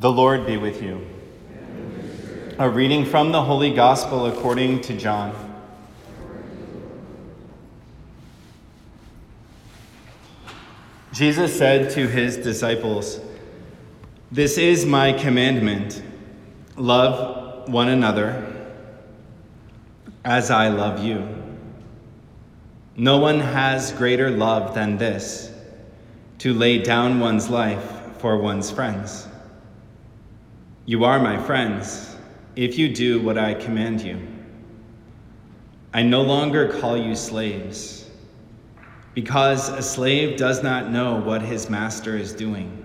The Lord be with you. A reading from the Holy Gospel according to John. Jesus said to his disciples, This is my commandment love one another as I love you. No one has greater love than this to lay down one's life for one's friends. You are my friends if you do what I command you. I no longer call you slaves, because a slave does not know what his master is doing.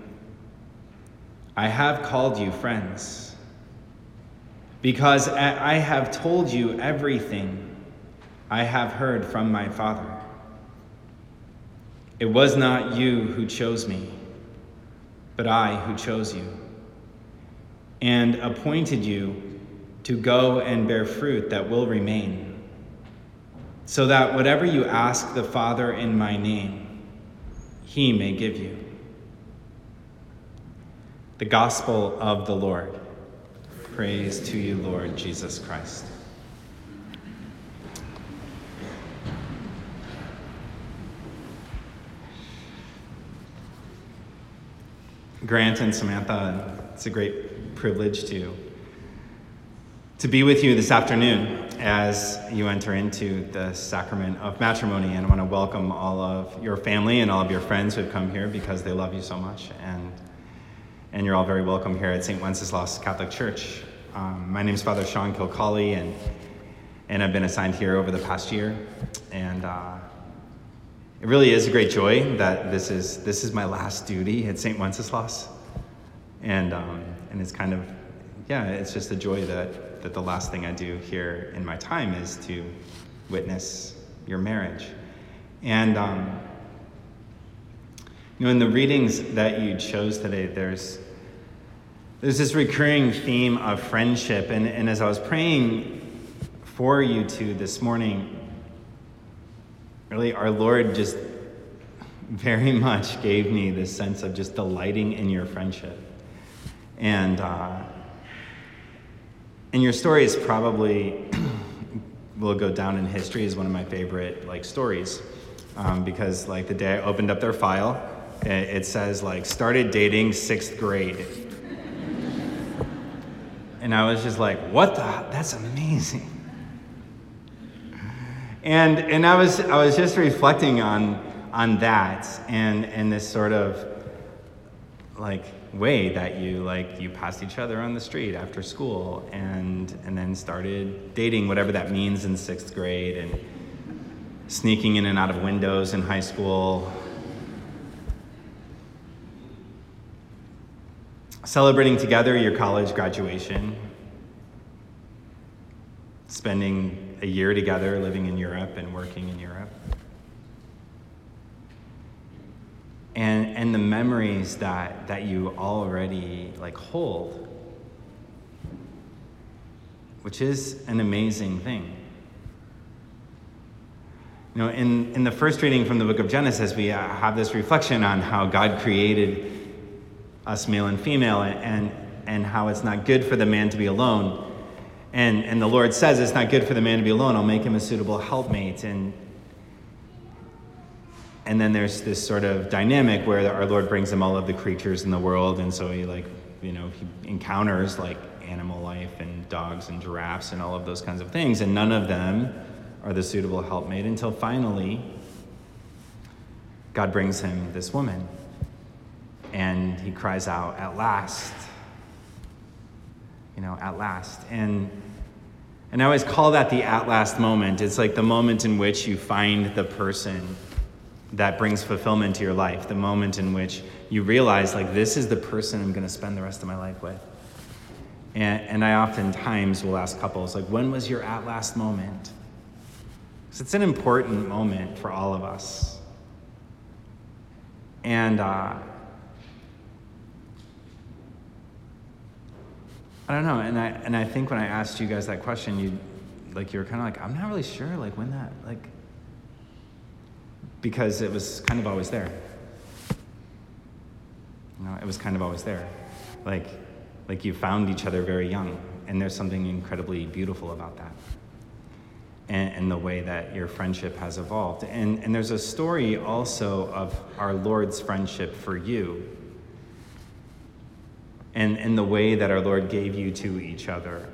I have called you friends, because I have told you everything I have heard from my Father. It was not you who chose me, but I who chose you and appointed you to go and bear fruit that will remain, so that whatever you ask the Father in my name, he may give you. The Gospel of the Lord. Praise to you, Lord Jesus Christ. Grant and Samantha, it's a great privilege to, to be with you this afternoon as you enter into the sacrament of matrimony. And I want to welcome all of your family and all of your friends who have come here because they love you so much. And, and you're all very welcome here at St. Wenceslas Catholic Church. Um, my name is Father Sean Kilcawley, and, and I've been assigned here over the past year. And uh, it really is a great joy that this is, this is my last duty at St. Wenceslas. And, um, and it's kind of, yeah, it's just a joy that, that the last thing I do here in my time is to witness your marriage. And, um, you know, in the readings that you chose today, there's, there's this recurring theme of friendship. And, and as I was praying for you two this morning, really our Lord just very much gave me this sense of just delighting in your friendship. And, uh, and your story is probably will go down in history as one of my favorite like stories um, because like the day I opened up their file, it, it says like started dating sixth grade. and I was just like, what the? That's amazing. And, and I, was, I was just reflecting on, on that and, and this sort of like way that you like you passed each other on the street after school and and then started dating whatever that means in sixth grade and sneaking in and out of windows in high school celebrating together your college graduation spending a year together living in Europe and working in Europe. And, the memories that, that you already like hold, which is an amazing thing. You know, in, in the first reading from the book of Genesis, we uh, have this reflection on how God created us male and female and, and how it's not good for the man to be alone. And, and the Lord says it's not good for the man to be alone. I'll make him a suitable helpmate. And, and then there's this sort of dynamic where our Lord brings him all of the creatures in the world. And so he, like, you know, he encounters like animal life and dogs and giraffes and all of those kinds of things. And none of them are the suitable helpmate until finally God brings him this woman. And he cries out, At last you know, at last. And and I always call that the at last moment. It's like the moment in which you find the person that brings fulfillment to your life, the moment in which you realize, like, this is the person I'm going to spend the rest of my life with. And, and I oftentimes will ask couples, like, when was your at last moment? Because it's an important moment for all of us. And uh, I don't know, and I and I think when I asked you guys that question, you like you were kind of like, I'm not really sure, like when that like because it was kind of always there. You know, it was kind of always there. Like like you found each other very young. And there's something incredibly beautiful about that. And, and the way that your friendship has evolved. And, and there's a story also of our Lord's friendship for you and, and the way that our Lord gave you to each other.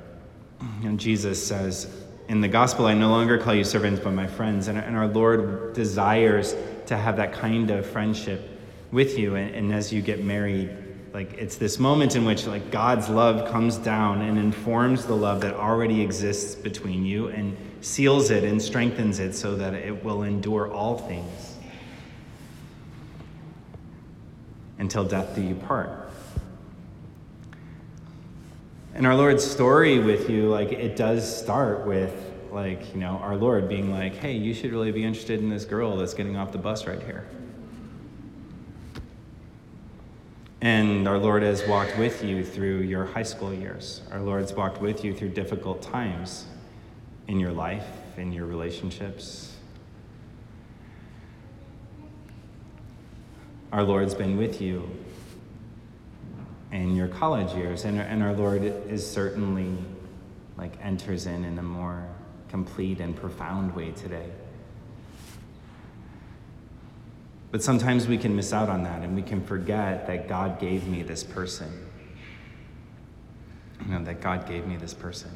And Jesus says, In the gospel, I no longer call you servants, but my friends. And, our Lord desires to have that kind of friendship with you. And as you get married, like it's this moment in which like God's love comes down and informs the love that already exists between you and seals it and strengthens it so that it will endure all things until death do you part. And our Lord's story with you, like, it does start with, like, you know, our Lord being like, hey, you should really be interested in this girl that's getting off the bus right here. And our Lord has walked with you through your high school years. Our Lord's walked with you through difficult times in your life, in your relationships. Our Lord's been with you in your college years. And, and our Lord is certainly like enters in in a more complete and profound way today. But sometimes we can miss out on that and we can forget that God gave me this person. You know, that God gave me this person.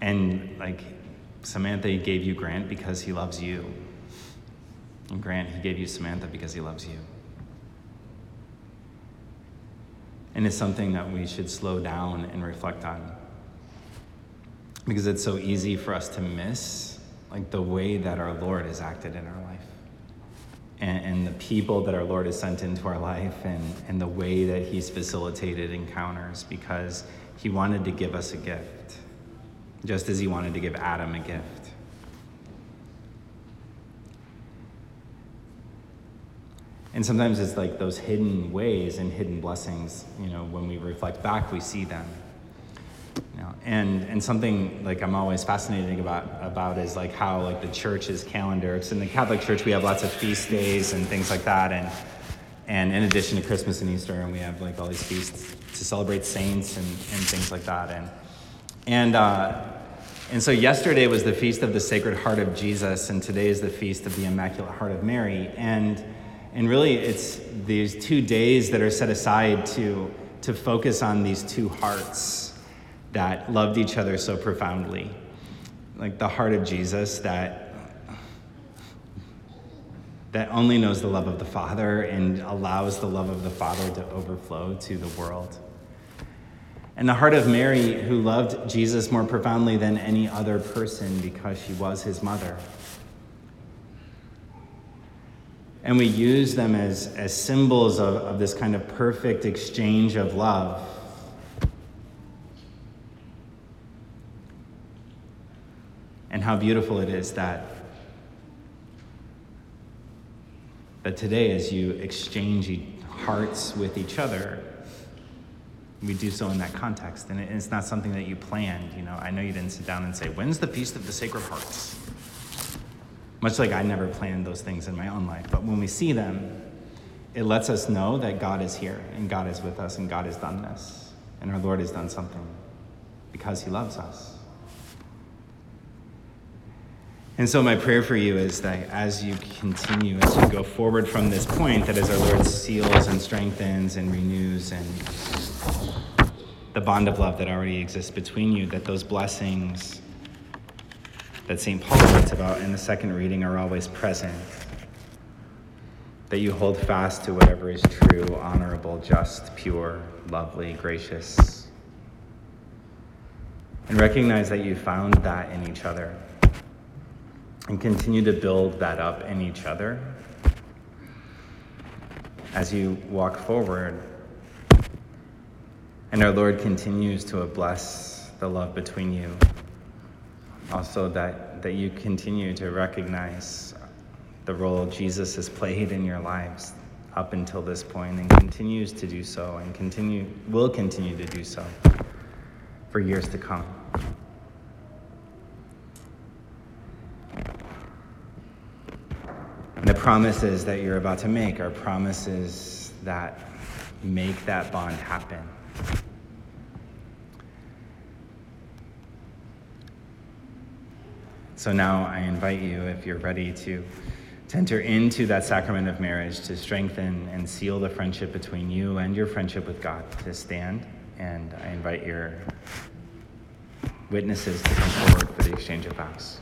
And like Samantha, gave you Grant because he loves you. And Grant, he gave you Samantha because he loves you. And it's something that we should slow down and reflect on. Because it's so easy for us to miss like the way that our Lord has acted in our life. And, and the people that our Lord has sent into our life and, and the way that He's facilitated encounters because He wanted to give us a gift, just as He wanted to give Adam a gift. And sometimes it's like those hidden ways and hidden blessings, you know, when we reflect back, we see them. You know, and, and something like I'm always fascinated about, about is like how like the church's calendar, it's in the Catholic Church, we have lots of feast days and things like that. And, and in addition to Christmas and Easter, and we have like all these feasts to celebrate saints and, and things like that. And, and, uh, and so yesterday was the feast of the Sacred Heart of Jesus, and today is the feast of the Immaculate Heart of Mary. And and really, it's these two days that are set aside to, to focus on these two hearts that loved each other so profoundly. Like the heart of Jesus that, that only knows the love of the Father and allows the love of the Father to overflow to the world. And the heart of Mary, who loved Jesus more profoundly than any other person because she was his mother. And we use them as, as symbols of, of this kind of perfect exchange of love. And how beautiful it is that, that today, as you exchange hearts with each other, we do so in that context. And it's not something that you planned. You know, I know you didn't sit down and say, When's the Feast of the Sacred Hearts? Much like I never planned those things in my own life. But when we see them, it lets us know that God is here and God is with us and God has done this. And our Lord has done something because he loves us. And so, my prayer for you is that as you continue, as you go forward from this point, that as our Lord seals and strengthens and renews and the bond of love that already exists between you, that those blessings that St. Paul writes about in the second reading are always present. That you hold fast to whatever is true, honorable, just, pure, lovely, gracious. And recognize that you found that in each other. And continue to build that up in each other as you walk forward. And our Lord continues to bless the love between you also that, that you continue to recognize the role Jesus has played in your lives up until this point and continues to do so and continue will continue to do so for years to come. And the promises that you're about to make are promises that make that bond happen. So now I invite you, if you're ready to, to enter into that sacrament of marriage, to strengthen and seal the friendship between you and your friendship with God, to stand. And I invite your witnesses to come forward for the exchange of vows.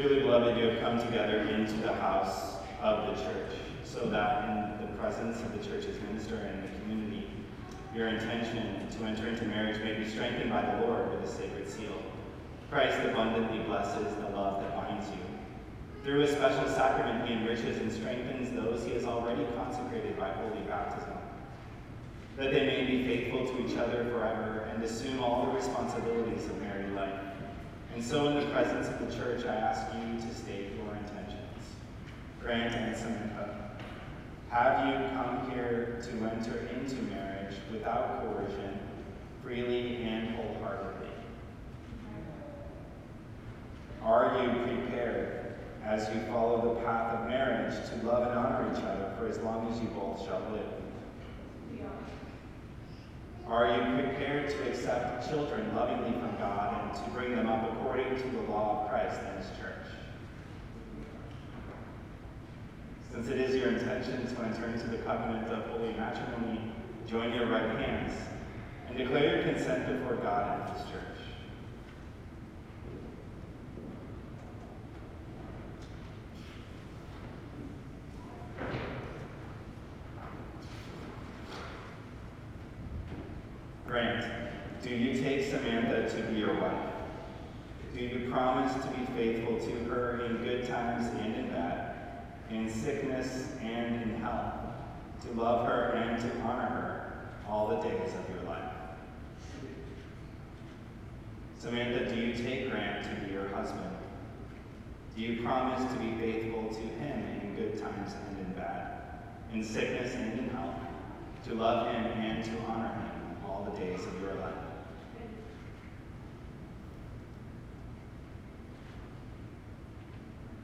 Dearly beloved, you have come together into the house of the church, so that in the presence of the church's minister and the community, your intention to enter into marriage may be strengthened by the Lord with a sacred seal. Christ abundantly blesses the love that binds you. Through a special sacrament, he enriches and strengthens those he has already consecrated by holy baptism, that they may be faithful to each other forever and assume all the responsibilities of married life. And so in the presence of the church, I ask you to state your intentions. Grant and Samantha, have you come here to enter into marriage without coercion, freely and wholeheartedly? Are you prepared, as you follow the path of marriage, to love and honor each other for as long as you both shall live? Are you prepared to accept children lovingly from God and to bring them up according to the law of Christ and his church? Since it is your intention to enter into the covenant of holy matrimony, join your right hands and declare your consent before God and his church. Grant, do you take Samantha to be your wife? Do you promise to be faithful to her in good times and in bad, in sickness and in health, to love her and to honor her all the days of your life? Samantha, do you take Grant to be your husband? Do you promise to be faithful to him in good times and in bad, in sickness and in health, to love him and to honor him? all the days of your life.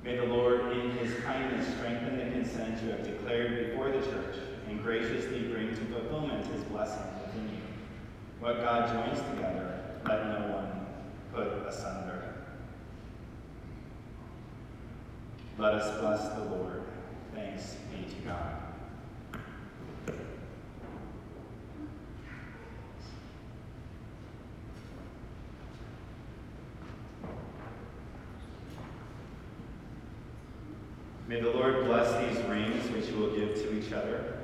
May the Lord, in his kindness, strengthen the consent you have declared before the church and graciously bring to fulfillment his blessing within you. What God joins together, let no one put asunder. Let us bless the Lord. Thanks be to God. May the Lord bless these rings which you will give each other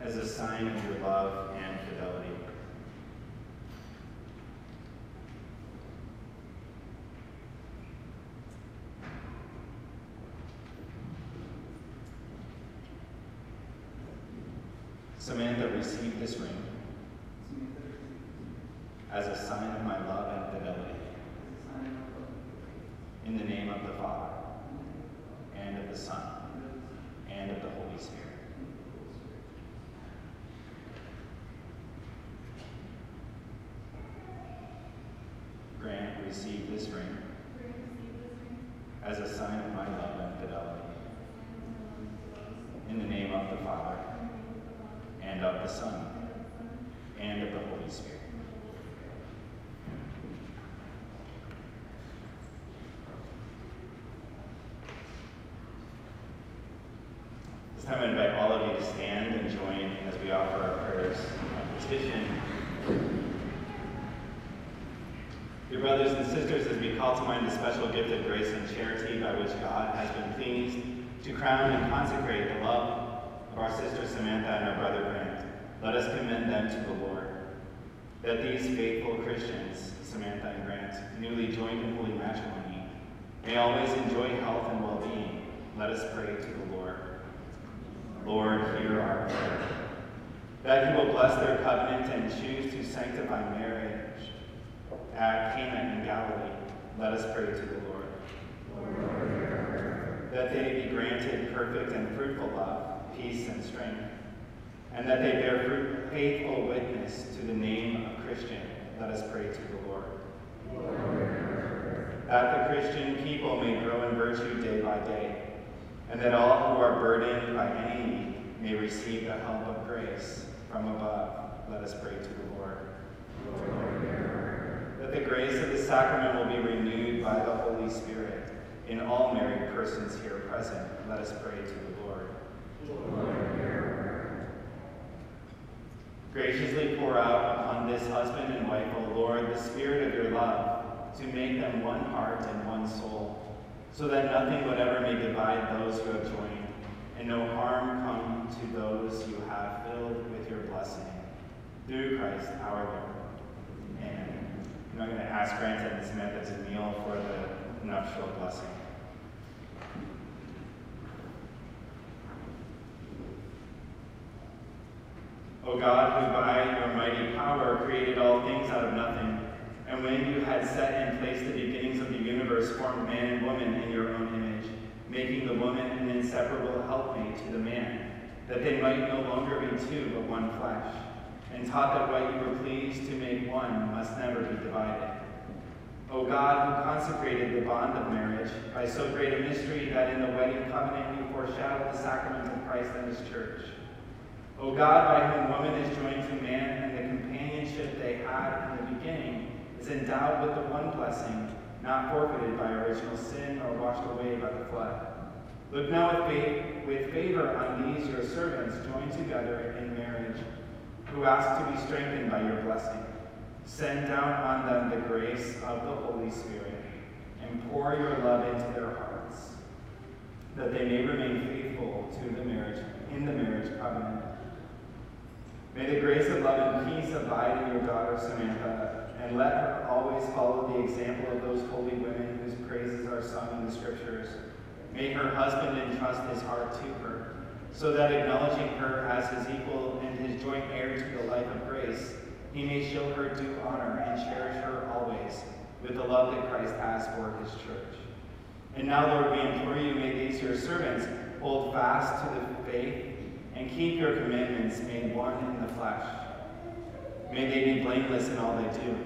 as a sign of your love and fidelity. Samantha, received this ring as a sign of my love and fidelity. In the name of the Father, and of the Son, and of the Holy Spirit. Grant, receive this ring as a sign of my love and fidelity. In the name of the Father, and of the Son, and of the Holy Spirit. This time I invite all of you to stand and join as we offer our prayers of petition. Dear brothers and sisters, as we call to mind the special gift of grace and charity by which God has been pleased to crown and consecrate the love of our sister Samantha and our brother let us commend them to the Lord. That these faithful Christians, Samantha and Grant, newly joined in holy matrimony, may always enjoy health and well being, let us pray to the Lord. Lord, hear our prayer. That he will bless their covenant and choose to sanctify marriage at Cana in Galilee, let us pray to the Lord. Lord That they be granted perfect and fruitful love, peace, and strength, and that they bear fruit, faithful witness to the name of Christian, let us pray to the Lord. That the Christian people may grow in virtue day by day, and that all who are burdened by any need may receive the help of grace from above, let us pray to the Lord. That the grace of the sacrament will be renewed by the Holy Spirit in all married persons here present, let us pray to the Lord. Graciously pour out upon this husband and wife, O Lord, the spirit of your love, to make them one heart and one soul, so that nothing whatever may divide those who have joined, and no harm come to those you have filled with your blessing. Through Christ our Lord. Amen. I'm going to ask Grant and Samantha to kneel for the nuptial blessing. O God, who by your mighty power created all things out of nothing, and when you had set in place the beginnings of the universe, formed man and woman in your own image, making the woman an inseparable helpmate to the man, that they might no longer be two but one flesh, and taught that what you were pleased to make one must never be divided. O God, who consecrated the bond of marriage by so great a mystery that in the wedding covenant you foreshadowed the sacrament of Christ and his church. O God, by whom woman is joined to man and the companionship they had in the beginning is endowed with the one blessing not forfeited by original sin or washed away by the flood. Look now with, faith, with favor on these your servants joined together in marriage, who ask to be strengthened by your blessing. Send down on them the grace of the Holy Spirit, and pour your love into their hearts, that they may remain faithful to the marriage in the marriage covenant. May the grace of love and peace abide in your daughter Samantha, and let her always follow the example of those holy women whose praises are sung in the scriptures. May her husband entrust his heart to her, so that acknowledging her as his equal and his joint heir to the life of grace, he may show her due honor and cherish her always with the love that Christ has for his church. And now, Lord, we implore you, may these your servants hold fast to the faith and keep your commandments made one in the flesh. May they be blameless in all they do,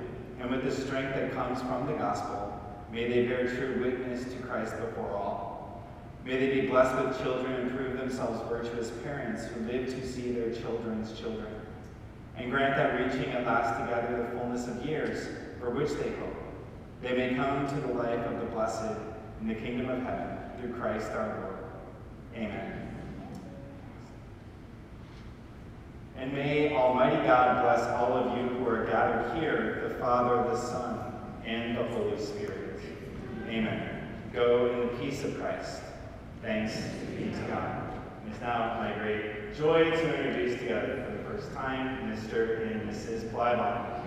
and with the strength that comes from the gospel, may they bear true witness to Christ before all. May they be blessed with children and prove themselves virtuous parents who live to see their children's children. And grant that reaching at last together the fullness of years for which they hope, they may come to the life of the blessed in the kingdom of heaven through Christ our Lord. Amen. And may Almighty God bless all of you who are gathered here, the Father, the Son, and the Holy Spirit. Amen. Go in the peace of Christ. Thanks be to God. It is now my great joy to introduce together for the first time Mr. and Mrs. Blybon.